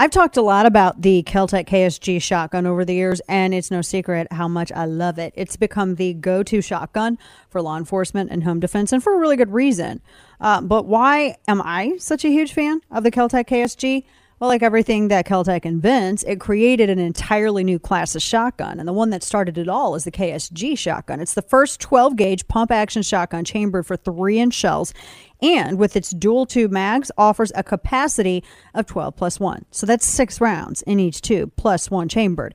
I've talked a lot about the Keltec KSG shotgun over the years, and it's no secret how much I love it. It's become the go to shotgun for law enforcement and home defense, and for a really good reason. Uh, but why am I such a huge fan of the Keltec KSG? Well, like everything that Keltec invents, it created an entirely new class of shotgun. And the one that started it all is the KSG shotgun. It's the first 12 gauge pump action shotgun chambered for three inch shells. And with its dual tube mags, offers a capacity of 12 plus one. So that's six rounds in each tube, plus one chambered.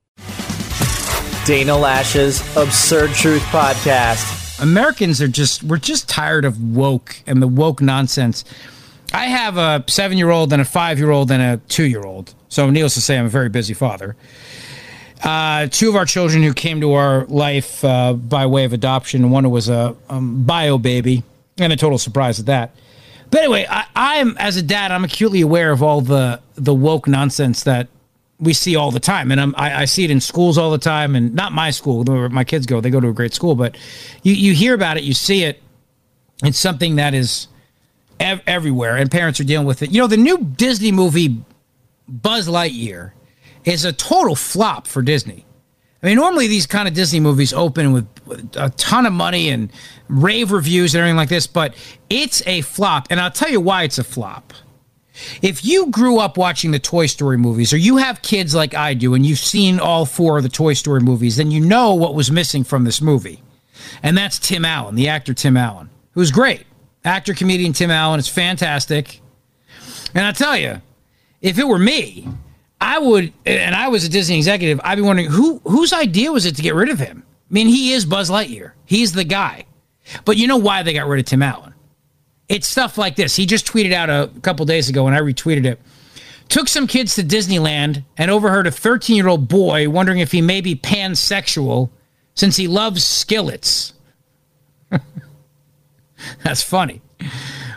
Dana Loesch's Absurd Truth Podcast. Americans are just, we're just tired of woke and the woke nonsense. I have a seven year old and a five year old and a two year old. So, needless to say, I'm a very busy father. Uh, two of our children who came to our life uh, by way of adoption. One was a um, bio baby, and a total surprise at that. But anyway, I, am as a dad, I'm acutely aware of all the the woke nonsense that we see all the time, and I'm, I, I see it in schools all the time, and not my school where my kids go; they go to a great school, but you you hear about it, you see it. It's something that is ev- everywhere, and parents are dealing with it. You know, the new Disney movie Buzz Lightyear is a total flop for Disney. I mean, normally these kind of Disney movies open with, with, a ton of money and rave reviews and everything like this, but it's a flop. And I'll tell you why it's a flop. If you grew up watching the Toy Story movies, or you have kids like I do, and you've seen all four of the Toy Story movies, then you know what was missing from this movie. And that's Tim Allen, the actor Tim Allen, who's great. Actor, comedian Tim Allen is fantastic. And I tell you, if it were me, I would, and I was a Disney executive, I'd be wondering who whose idea was it to get rid of him? I mean, he is Buzz Lightyear. He's the guy. But you know why they got rid of Tim Allen? It's stuff like this. He just tweeted out a couple days ago, and I retweeted it. Took some kids to Disneyland and overheard a 13 year old boy wondering if he may be pansexual since he loves skillets. That's funny.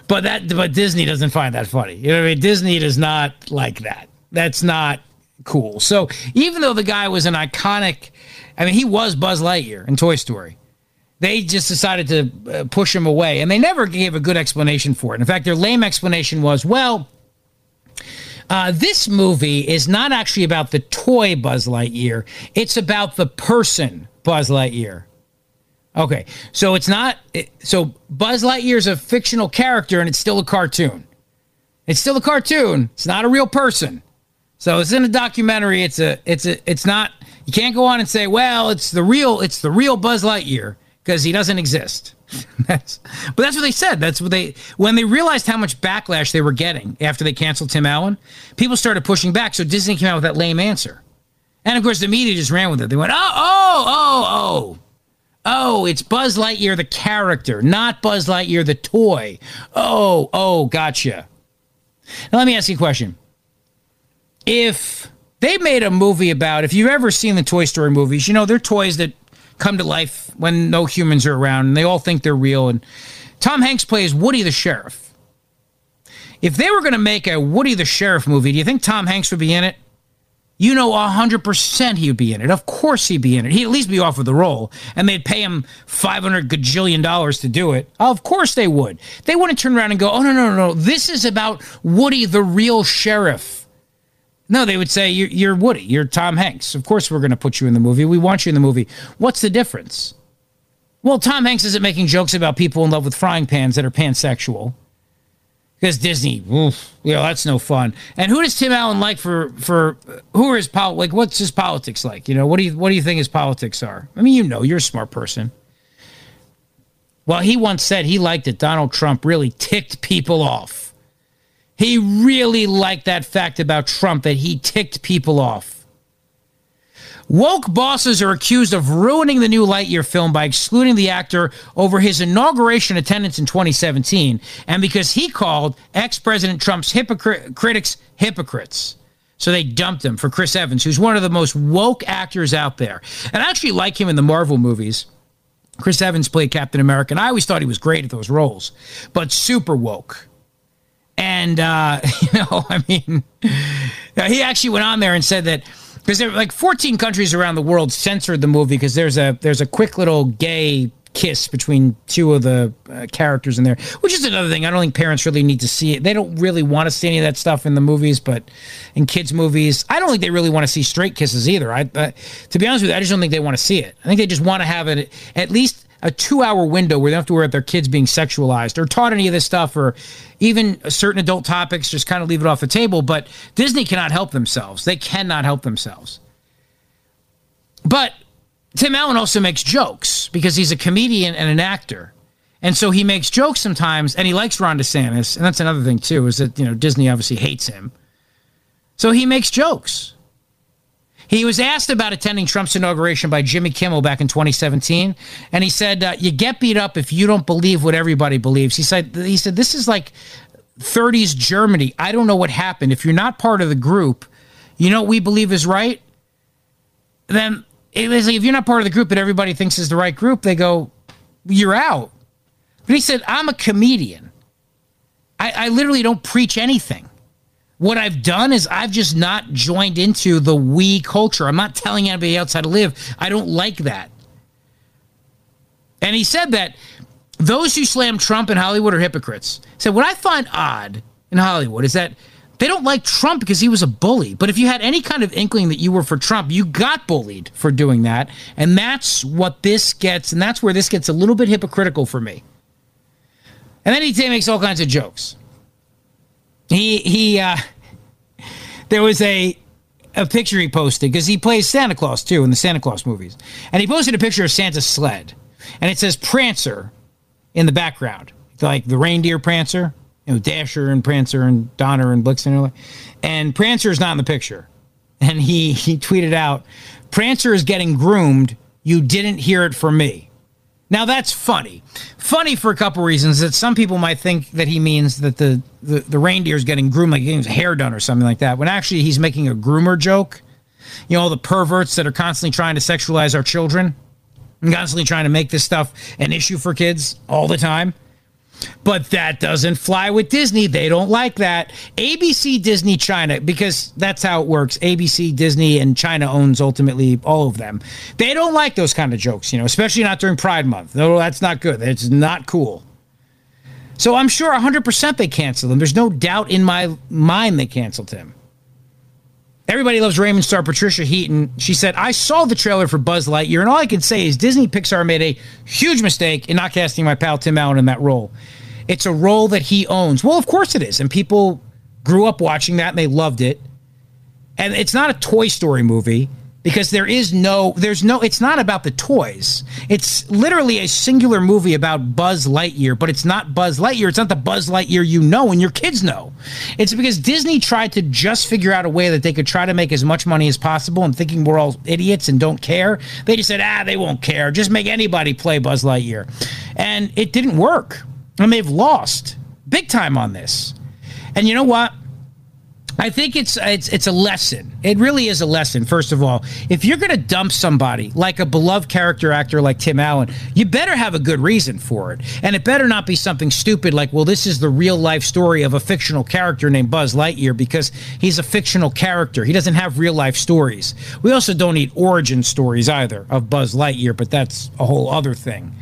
But that but Disney doesn't find that funny. You know what I mean? Disney does not like that. That's not cool. So even though the guy was an iconic, I mean, he was Buzz Lightyear in Toy Story they just decided to uh, push him away and they never gave a good explanation for it. In fact their lame explanation was well uh, this movie is not actually about the toy buzz lightyear. It's about the person buzz lightyear. Okay so it's not so buzz lightyear is a fictional character and it's still a cartoon. It's still a cartoon. It's not a real person. So it's in a documentary. It's a it's a it's not you can't go on and say well it's the real it's the real buzz lightyear because he doesn't exist. that's, but that's what they said. That's what they when they realized how much backlash they were getting after they canceled Tim Allen. People started pushing back, so Disney came out with that lame answer, and of course the media just ran with it. They went, "Oh, oh, oh, oh." Oh, it's Buzz Lightyear the character, not Buzz Lightyear the toy. Oh, oh, gotcha. Now let me ask you a question. If they made a movie about, if you've ever seen the Toy Story movies, you know, they're toys that come to life when no humans are around and they all think they're real. And Tom Hanks plays Woody the Sheriff. If they were going to make a Woody the Sheriff movie, do you think Tom Hanks would be in it? You know, 100% he would be in it. Of course he'd be in it. He'd at least be offered the role, and they'd pay him 500 gajillion dollars to do it. Of course they would. They wouldn't turn around and go, oh, no, no, no, no. This is about Woody the real sheriff. No, they would say you're, you're Woody, you're Tom Hanks. Of course, we're going to put you in the movie. We want you in the movie. What's the difference? Well, Tom Hanks isn't making jokes about people in love with frying pans that are pansexual. Because Disney, oof, you know, that's no fun. And who does Tim Allen like for for who are his pol like what's his politics like? You know, what do you what do you think his politics are? I mean, you know, you're a smart person. Well, he once said he liked that Donald Trump really ticked people off. He really liked that fact about Trump that he ticked people off. Woke bosses are accused of ruining the new Lightyear film by excluding the actor over his inauguration attendance in 2017 and because he called ex President Trump's hypocr- critics hypocrites. So they dumped him for Chris Evans, who's one of the most woke actors out there. And I actually like him in the Marvel movies. Chris Evans played Captain America, and I always thought he was great at those roles, but super woke. And, uh, you know, I mean, he actually went on there and said that because there like 14 countries around the world censored the movie because there's a there's a quick little gay kiss between two of the uh, characters in there, which is another thing. I don't think parents really need to see it. They don't really want to see any of that stuff in the movies, but in kids' movies, I don't think they really want to see straight kisses either. I, to be honest with you, I just don't think they want to see it. I think they just want to have it at least a two-hour window where they don't have to worry about their kids being sexualized or taught any of this stuff, or even certain adult topics. Just kind of leave it off the table. But Disney cannot help themselves. They cannot help themselves. But Tim Allen also makes jokes because he's a comedian and an actor. And so he makes jokes sometimes, and he likes Ron DeSantis. And that's another thing, too, is that, you know, Disney obviously hates him. So he makes jokes. He was asked about attending Trump's inauguration by Jimmy Kimmel back in 2017, and he said, uh, "You get beat up if you don't believe what everybody believes." He said, "He said this is like 30s Germany. I don't know what happened. If you're not part of the group, you know what we believe is right. Then it was like if you're not part of the group that everybody thinks is the right group, they go, you're out. But he said, I'm a comedian. I, I literally don't preach anything. What I've done is I've just not joined into the we culture. I'm not telling anybody else how to live. I don't like that. And he said that those who slam Trump in Hollywood are hypocrites. He said, What I find odd in Hollywood is that they don't like Trump because he was a bully. But if you had any kind of inkling that you were for Trump, you got bullied for doing that. And that's what this gets, and that's where this gets a little bit hypocritical for me. And then he makes all kinds of jokes. He he uh there was a a picture he posted because he plays Santa Claus too in the Santa Claus movies. And he posted a picture of Santa's sled. And it says Prancer in the background. Like the reindeer Prancer you know, Dasher and Prancer and Donner and Blitzen. And Prancer is not in the picture. And he, he tweeted out, Prancer is getting groomed. You didn't hear it from me. Now that's funny. Funny for a couple reasons that some people might think that he means that the, the, the reindeer is getting groomed, like getting his hair done or something like that, when actually he's making a groomer joke. You know, all the perverts that are constantly trying to sexualize our children and constantly trying to make this stuff an issue for kids all the time. But that doesn't fly with Disney. They don't like that. ABC, Disney, China, because that's how it works. ABC, Disney, and China owns ultimately all of them. They don't like those kind of jokes, you know, especially not during Pride Month. No, that's not good. It's not cool. So I'm sure 100% they canceled him. There's no doubt in my mind they canceled him. Everybody loves Raymond star Patricia Heaton. She said, I saw the trailer for Buzz Lightyear, and all I can say is Disney Pixar made a huge mistake in not casting my pal Tim Allen in that role. It's a role that he owns. Well, of course it is. And people grew up watching that and they loved it. And it's not a Toy Story movie because there is no there's no it's not about the toys. It's literally a singular movie about buzz lightyear but it's not buzz lightyear. It's not the buzz lightyear you know and your kids know. It's because disney tried to just figure out a way that they could try to make as much money as possible and thinking we're all idiots and don't care. They just said ah they won't care. Just make anybody play buzz lightyear. And it didn't work. And they've lost big time on this. And you know what I think it's it's it's a lesson. It really is a lesson. First of all, if you're going to dump somebody like a beloved character actor like Tim Allen, you better have a good reason for it, and it better not be something stupid like, well, this is the real life story of a fictional character named Buzz Lightyear because he's a fictional character. He doesn't have real life stories. We also don't need origin stories either of Buzz Lightyear, but that's a whole other thing.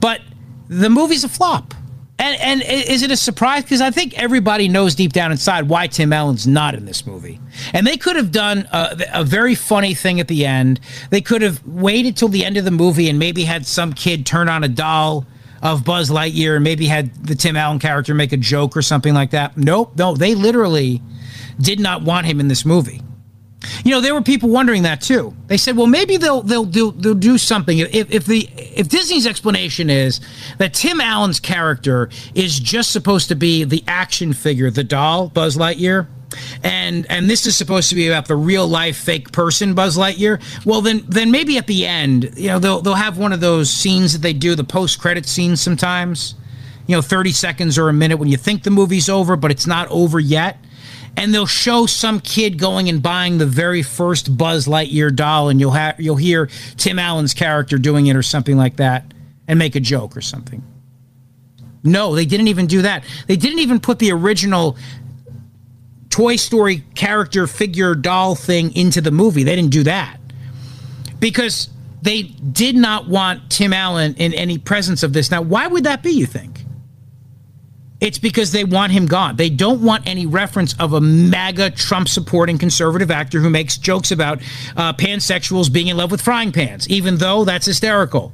But the movie's a flop. And, and is it a surprise? Because I think everybody knows deep down inside why Tim Allen's not in this movie. And they could have done a, a, very funny thing at the end. They could have waited till the end of the movie and maybe had some kid turn on a doll of Buzz Lightyear and maybe had the Tim Allen character make a joke or something like that. Nope, no, they literally did not want him in this movie. You know, there were people wondering that too. They said, "Well, maybe they'll they'll do they'll do something if if the if Disney's explanation is that Tim Allen's character is just supposed to be the action figure, the doll, Buzz Lightyear." and and this is supposed to be about the real life fake person Buzz Lightyear. Well, then then maybe at the end, you know, they'll they'll have one of those scenes that they do the post credit scenes sometimes. You know, thirty seconds or a minute when you think the movie's over, but it's not over yet and they'll show some kid going and buying the very first Buzz Lightyear doll, and you'll have you'll hear Tim Allen's character doing it or something like that, and make a joke or something. No, they didn't even do that. They didn't even put the original Toy Story character figure doll thing into the movie. They didn't do that because they did not want Tim Allen in any presence of this. Now, why would that be, you think? It's because they want him gone. They don't want any reference of a MAGA Trump supporting conservative actor who makes jokes about uh, pansexuals being in love with frying pans, even though that's hysterical.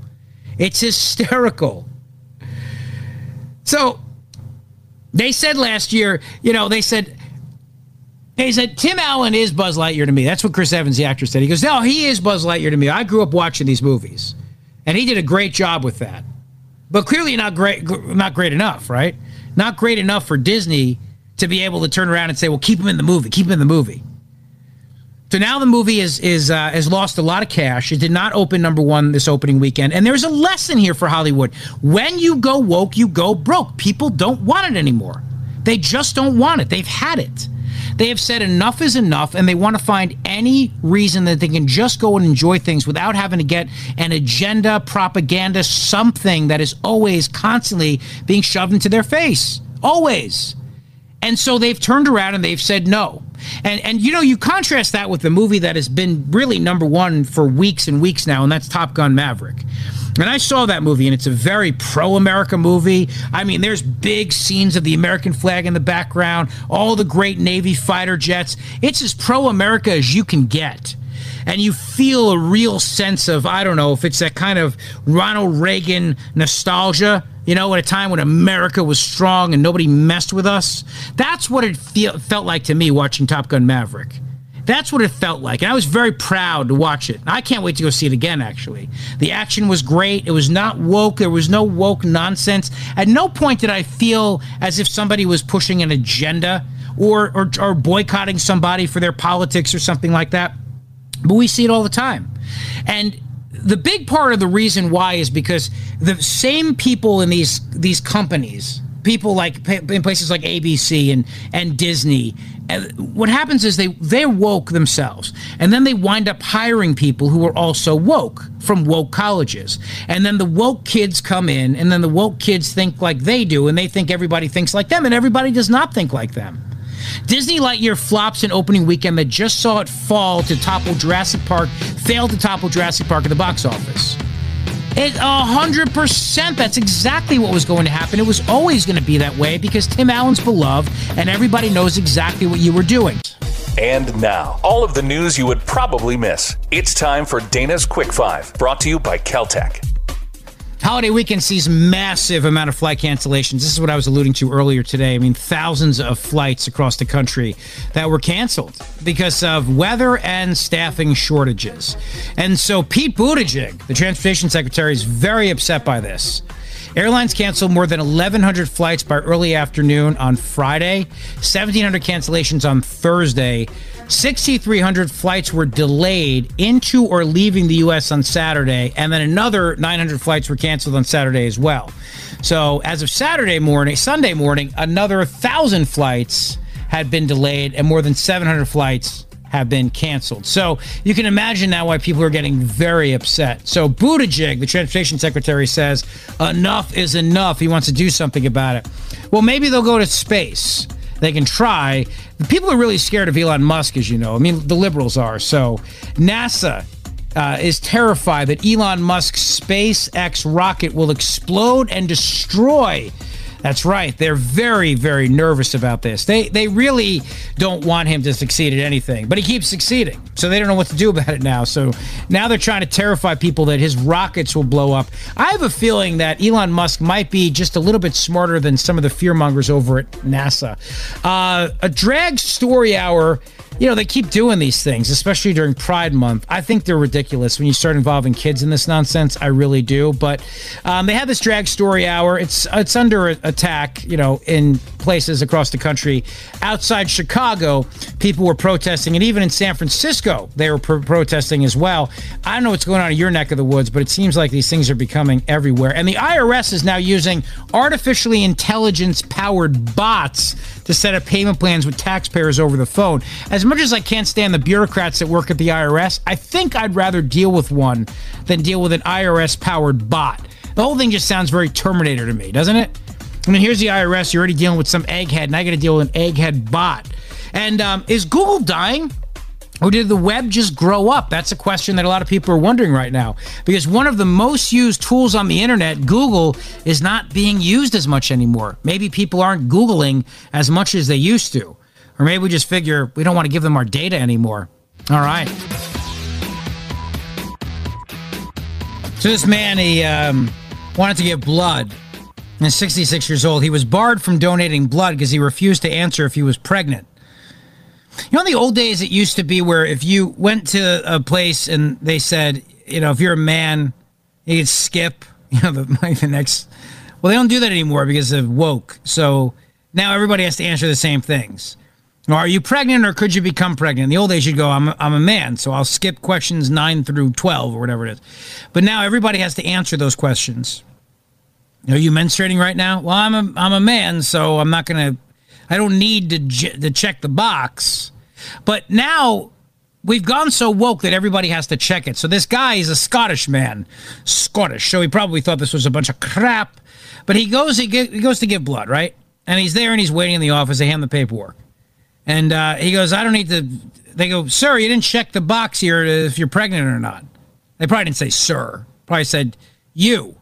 It's hysterical. So they said last year, you know, they said, they said Tim Allen is Buzz Lightyear to me. That's what Chris Evans, the actor, said. He goes, no, he is Buzz Lightyear to me. I grew up watching these movies, and he did a great job with that. But clearly not great, not great enough, right? Not great enough for Disney to be able to turn around and say, "Well, keep him in the movie. Keep him in the movie." So now the movie is is uh, has lost a lot of cash. It did not open number one this opening weekend, and there's a lesson here for Hollywood. When you go woke, you go broke. People don't want it anymore. They just don't want it. They've had it. They have said enough is enough, and they want to find any reason that they can just go and enjoy things without having to get an agenda, propaganda, something that is always constantly being shoved into their face. Always. And so they've turned around and they've said no. And and you know, you contrast that with the movie that has been really number one for weeks and weeks now, and that's Top Gun Maverick. And I saw that movie, and it's a very pro America movie. I mean, there's big scenes of the American flag in the background, all the great Navy fighter jets. It's as pro America as you can get. And you feel a real sense of, I don't know, if it's that kind of Ronald Reagan nostalgia, you know, at a time when America was strong and nobody messed with us. That's what it feel, felt like to me watching Top Gun Maverick. That's what it felt like. And I was very proud to watch it. I can't wait to go see it again, actually. The action was great. It was not woke. There was no woke nonsense. At no point did I feel as if somebody was pushing an agenda or, or, or boycotting somebody for their politics or something like that. But we see it all the time. And the big part of the reason why is because the same people in these these companies people like in places like ABC and and Disney. Uh, what happens is they they're woke themselves, and then they wind up hiring people who are also woke from woke colleges, and then the woke kids come in, and then the woke kids think like they do, and they think everybody thinks like them, and everybody does not think like them. Disney Lightyear flops in opening weekend that just saw it fall to topple Jurassic Park, failed to topple Jurassic Park at the box office. It hundred percent. That's exactly what was going to happen. It was always going to be that way because Tim Allen's beloved, and everybody knows exactly what you were doing. And now, all of the news you would probably miss. It's time for Dana's Quick Five, brought to you by Keltec. Holiday weekend sees massive amount of flight cancellations. This is what I was alluding to earlier today. I mean, thousands of flights across the country that were canceled because of weather and staffing shortages. And so Pete Buttigieg, the transportation secretary, is very upset by this. Airlines canceled more than 1,100 flights by early afternoon on Friday, 1,700 cancellations on Thursday. 6,300 flights were delayed into or leaving the U.S. on Saturday, and then another 900 flights were canceled on Saturday as well. So, as of Saturday morning, Sunday morning, another 1,000 flights had been delayed, and more than 700 flights have been canceled. So you can imagine now why people are getting very upset. So Buttigieg, the transportation secretary, says enough is enough. He wants to do something about it. Well, maybe they'll go to space. They can try. People are really scared of Elon Musk, as you know. I mean, the liberals are. So NASA uh, is terrified that Elon Musk's SpaceX rocket will explode and destroy that's right. They're very, very nervous about this. They they really don't want him to succeed at anything, but he keeps succeeding. So they don't know what to do about it now. So now they're trying to terrify people that his rockets will blow up. I have a feeling that Elon Musk might be just a little bit smarter than some of the fearmongers over at NASA. Uh, a drag story hour you know, they keep doing these things, especially during Pride Month. I think they're ridiculous when you start involving kids in this nonsense. I really do. But um, they have this drag story hour. It's it's under attack, you know, in places across the country. Outside Chicago, people were protesting, and even in San Francisco, they were pro- protesting as well. I don't know what's going on in your neck of the woods, but it seems like these things are becoming everywhere. And the IRS is now using artificially intelligence powered bots to set up payment plans with taxpayers over the phone. As much as I can't stand the bureaucrats that work at the IRS, I think I'd rather deal with one than deal with an IRS powered bot. The whole thing just sounds very Terminator to me, doesn't it? I mean, here's the IRS. You're already dealing with some egghead, and I got to deal with an egghead bot. And um, is Google dying? Or did the web just grow up? That's a question that a lot of people are wondering right now. Because one of the most used tools on the internet, Google, is not being used as much anymore. Maybe people aren't Googling as much as they used to. Or maybe we just figure we don't want to give them our data anymore. All right. So this man, he um, wanted to give blood. He's 66 years old. He was barred from donating blood because he refused to answer if he was pregnant. You know, in the old days, it used to be where if you went to a place and they said, you know, if you're a man, you could skip, you know, the, like the next. Well, they don't do that anymore because of woke. So now everybody has to answer the same things. Are you pregnant or could you become pregnant? In the old days, you'd go, I'm I'm a man, so I'll skip questions 9 through 12 or whatever it is. But now everybody has to answer those questions. Are you menstruating right now? Well, I'm a, I'm a man, so I'm not going to I don't need to, to check the box. But now we've gone so woke that everybody has to check it. So this guy is a Scottish man, Scottish. So he probably thought this was a bunch of crap. But he goes, he, he goes to give blood, right? And he's there and he's waiting in the office. They hand the paperwork, and uh, he goes, "I don't need to." They go, "Sir, you didn't check the box here if you're pregnant or not." They probably didn't say "sir." Probably said "you,"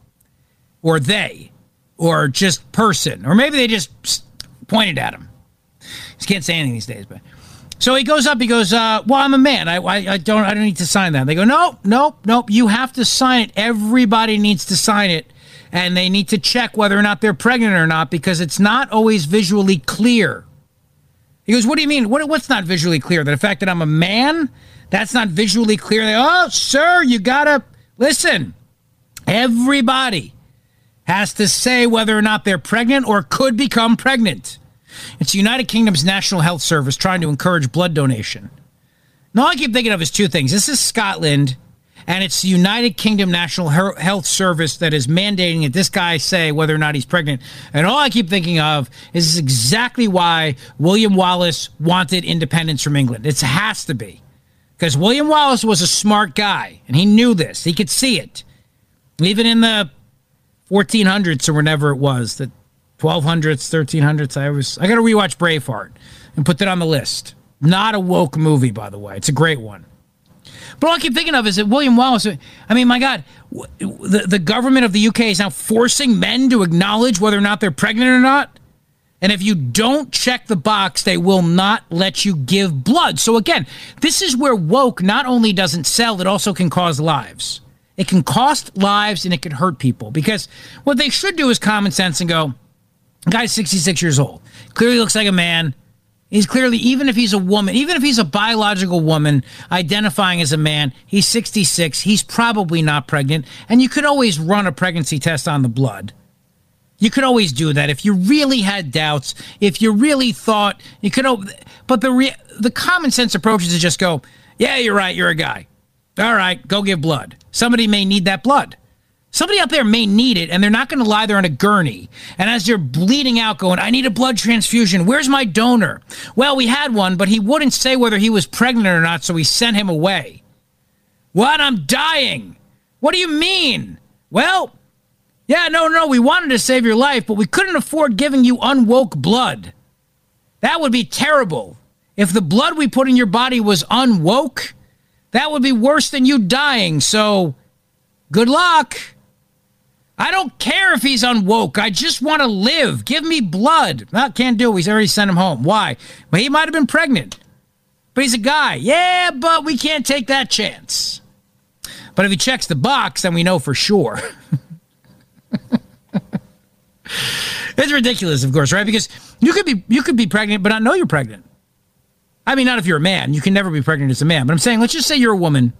or "they," or just "person," or maybe they just pointed at him. He can't say anything these days, but so he goes up. He goes, uh, "Well, I'm a man. I, I, I, don't. I don't need to sign that." They go, "Nope, nope, nope. You have to sign it. Everybody needs to sign it, and they need to check whether or not they're pregnant or not because it's not always visually clear." He goes, "What do you mean? What, what's not visually clear? The fact that I'm a man? That's not visually clear." "Oh, sir, you gotta listen. Everybody." Has to say whether or not they're pregnant or could become pregnant. It's the United Kingdom's National Health Service trying to encourage blood donation. Now, all I keep thinking of is two things. This is Scotland, and it's the United Kingdom National Health Service that is mandating that this guy say whether or not he's pregnant. And all I keep thinking of is exactly why William Wallace wanted independence from England. It has to be. Because William Wallace was a smart guy, and he knew this. He could see it. Even in the 1400s or whenever it was, that 1200s, 1300s. I was I got to rewatch Braveheart and put that on the list. Not a woke movie, by the way. It's a great one. But all I keep thinking of is that William Wallace. I mean, my God, the, the government of the UK is now forcing men to acknowledge whether or not they're pregnant or not. And if you don't check the box, they will not let you give blood. So again, this is where woke not only doesn't sell, it also can cause lives. It can cost lives and it can hurt people because what they should do is common sense and go, Guy's 66 years old. Clearly looks like a man. He's clearly, even if he's a woman, even if he's a biological woman identifying as a man, he's 66. He's probably not pregnant. And you could always run a pregnancy test on the blood. You could always do that if you really had doubts. If you really thought you could, but the re, the common sense approach is to just go, yeah, you're right, you're a guy. All right, go give blood. Somebody may need that blood. Somebody out there may need it, and they're not going to lie there on a gurney. And as you're bleeding out, going, I need a blood transfusion. Where's my donor? Well, we had one, but he wouldn't say whether he was pregnant or not, so we sent him away. What? I'm dying. What do you mean? Well, yeah, no, no, we wanted to save your life, but we couldn't afford giving you unwoke blood. That would be terrible. If the blood we put in your body was unwoke, that would be worse than you dying, so good luck. I don't care if he's unwoke. I just want to live. Give me blood. Well, can't do. He's already sent him home. Why? Well, he might have been pregnant. But he's a guy. Yeah, but we can't take that chance. But if he checks the box, then we know for sure. it's ridiculous, of course, right? Because you could be you could be pregnant, but not know you're pregnant. I mean, not if you're a man. You can never be pregnant as a man. But I'm saying, let's just say you're a woman.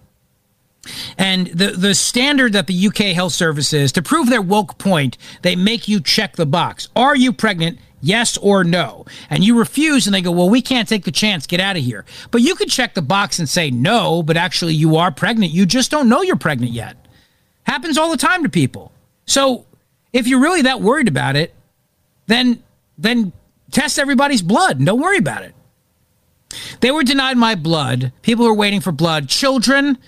And the, the standard that the UK Health Service is to prove their woke point, they make you check the box. Are you pregnant? Yes or no. And you refuse, and they go, Well, we can't take the chance. Get out of here. But you could check the box and say no, but actually you are pregnant. You just don't know you're pregnant yet. Happens all the time to people. So if you're really that worried about it, then then test everybody's blood and don't worry about it. They were denied my blood. People were waiting for blood. Children,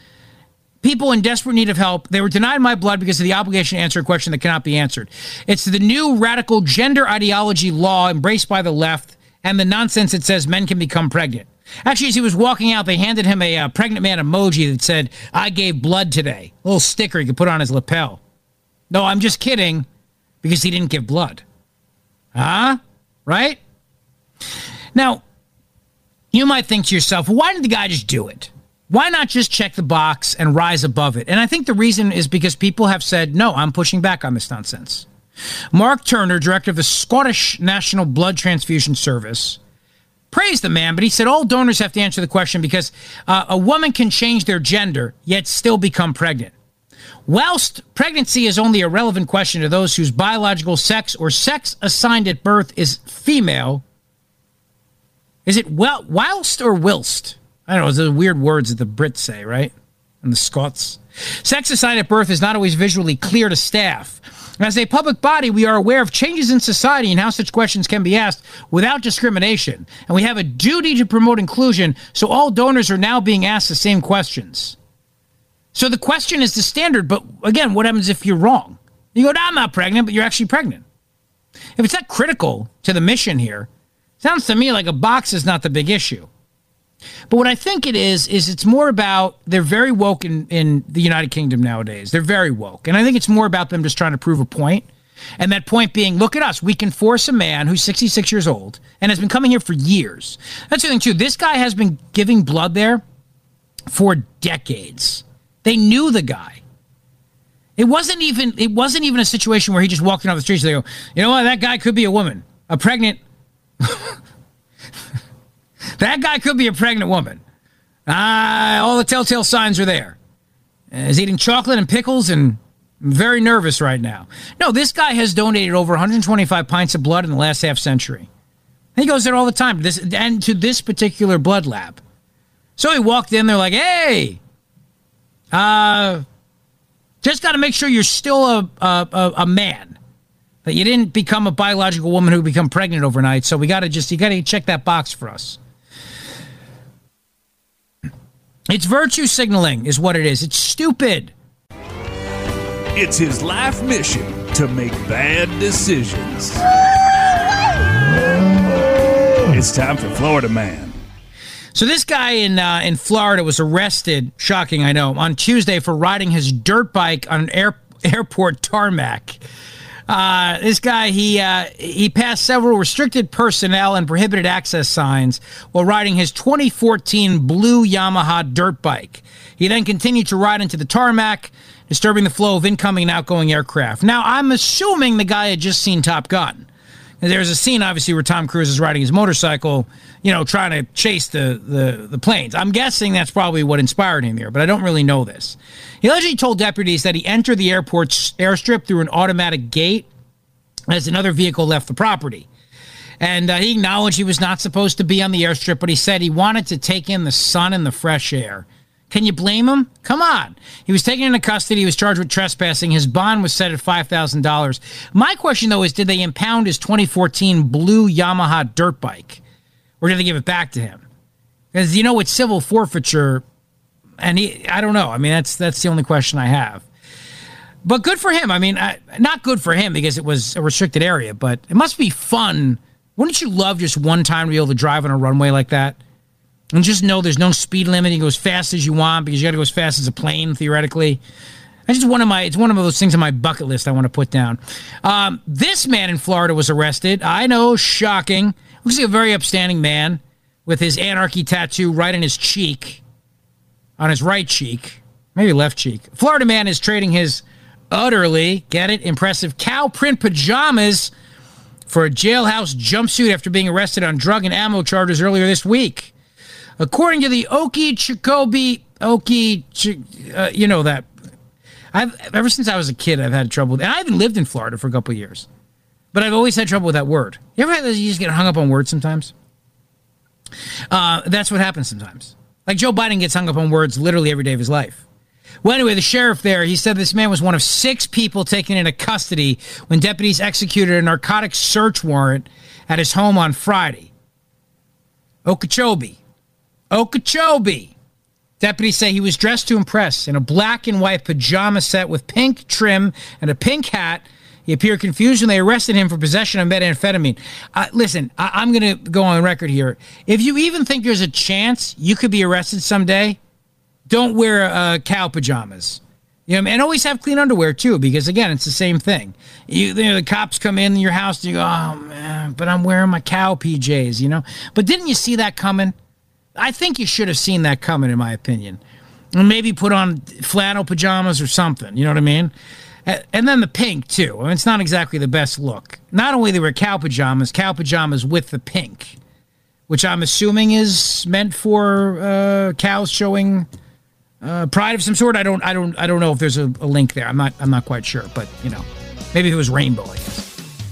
people in desperate need of help. They were denied my blood because of the obligation to answer a question that cannot be answered. It's the new radical gender ideology law embraced by the left and the nonsense that says men can become pregnant. Actually, as he was walking out, they handed him a uh, pregnant man emoji that said, I gave blood today. A little sticker he could put on his lapel. No, I'm just kidding because he didn't give blood. Huh? Right? Now, you might think to yourself, why did the guy just do it? Why not just check the box and rise above it? And I think the reason is because people have said, no, I'm pushing back on this nonsense. Mark Turner, director of the Scottish National Blood Transfusion Service, praised the man, but he said all donors have to answer the question because uh, a woman can change their gender yet still become pregnant. Whilst pregnancy is only a relevant question to those whose biological sex or sex assigned at birth is female, is it well whilst or whilst? I don't know. Those weird words that the Brits say, right? And the Scots. Sex assigned at birth is not always visually clear to staff. As a public body, we are aware of changes in society and how such questions can be asked without discrimination. And we have a duty to promote inclusion, so all donors are now being asked the same questions. So the question is the standard, but again, what happens if you're wrong? You go, no, I'm not pregnant, but you're actually pregnant. If it's not critical to the mission here, sounds to me like a box is not the big issue. But what I think it is, is it's more about they're very woke in, in the United Kingdom nowadays. They're very woke. And I think it's more about them just trying to prove a point. And that point being, look at us. We can force a man who's 66 years old and has been coming here for years. That's the thing, too. This guy has been giving blood there for decades. They knew the guy. It wasn't even it wasn't even a situation where he just walked off the streets. They go, you know what? That guy could be a woman, a pregnant. That guy could be a pregnant woman. Ah, all the telltale signs are there. He's eating chocolate and pickles and very nervous right now. No, this guy has donated over 125 pints of blood in the last half century. He goes there all the time. This and to this particular blood lab. So he walked in. They're like, "Hey, uh, just got to make sure you're still a, a, a man. That you didn't become a biological woman who become pregnant overnight. So we got to just you got to check that box for us. It's virtue signaling, is what it is. It's stupid. It's his life mission to make bad decisions. It's time for Florida Man. So this guy in uh, in Florida was arrested. Shocking, I know, on Tuesday for riding his dirt bike on an air, airport tarmac. Uh, this guy he uh, he passed several restricted personnel and prohibited access signs while riding his 2014 blue Yamaha dirt bike. He then continued to ride into the tarmac, disturbing the flow of incoming and outgoing aircraft. Now I'm assuming the guy had just seen Top Gun. There's a scene, obviously, where Tom Cruise is riding his motorcycle, you know, trying to chase the, the, the planes. I'm guessing that's probably what inspired him here, but I don't really know this. He allegedly told deputies that he entered the airport's airstrip through an automatic gate as another vehicle left the property. And uh, he acknowledged he was not supposed to be on the airstrip, but he said he wanted to take in the sun and the fresh air. Can you blame him? Come on. He was taken into custody. He was charged with trespassing. His bond was set at $5,000. My question, though, is did they impound his 2014 blue Yamaha dirt bike? Or did they give it back to him? Because, you know, it's civil forfeiture. And he, I don't know. I mean, that's that's the only question I have. But good for him. I mean, I, not good for him because it was a restricted area, but it must be fun. Wouldn't you love just one time to be able to drive on a runway like that? And just know there's no speed limit. You go as fast as you want because you got to go as fast as a plane theoretically. That's just one of my. It's one of those things on my bucket list I want to put down. Um, this man in Florida was arrested. I know, shocking. Looks like a very upstanding man with his anarchy tattoo right on his cheek, on his right cheek, maybe left cheek. Florida man is trading his utterly get it impressive cow print pajamas for a jailhouse jumpsuit after being arrested on drug and ammo charges earlier this week. According to the Okeechobee, Okie, uh, you know that. I've ever since I was a kid, I've had trouble. And I haven't lived in Florida for a couple years, but I've always had trouble with that word. You ever had those you just get hung up on words sometimes? Uh, that's what happens sometimes. Like Joe Biden gets hung up on words literally every day of his life. Well, anyway, the sheriff there, he said this man was one of six people taken into custody when deputies executed a narcotics search warrant at his home on Friday. Okeechobee. Okeechobee. Deputies say he was dressed to impress in a black and white pajama set with pink trim and a pink hat. He appeared confused when they arrested him for possession of methamphetamine. Uh, listen, I- am going to go on record here. If you even think there's a chance you could be arrested someday, don't wear uh, cow pajamas. You know, and always have clean underwear too, because again, it's the same thing. You, you know, the cops come in your house and you go, "Oh man," but I'm wearing my cow PJs. You know, but didn't you see that coming? I think you should have seen that coming, in my opinion. And maybe put on flannel pajamas or something. You know what I mean? And then the pink too. I mean, it's not exactly the best look. Not only they were cow pajamas, cow pajamas with the pink, which I'm assuming is meant for uh, cows showing uh, pride of some sort. I don't, I don't, I don't know if there's a, a link there. I'm not, I'm not quite sure. But you know, maybe it was rainbow. I guess.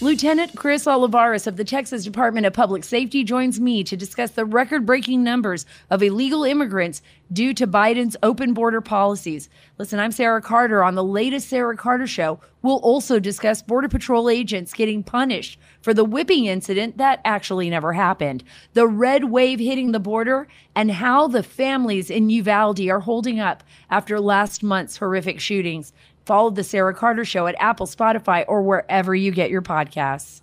Lieutenant Chris Olivares of the Texas Department of Public Safety joins me to discuss the record breaking numbers of illegal immigrants due to Biden's open border policies. Listen, I'm Sarah Carter. On the latest Sarah Carter show, we'll also discuss Border Patrol agents getting punished for the whipping incident that actually never happened, the red wave hitting the border, and how the families in Uvalde are holding up after last month's horrific shootings. Follow the Sarah Carter Show at Apple, Spotify, or wherever you get your podcasts.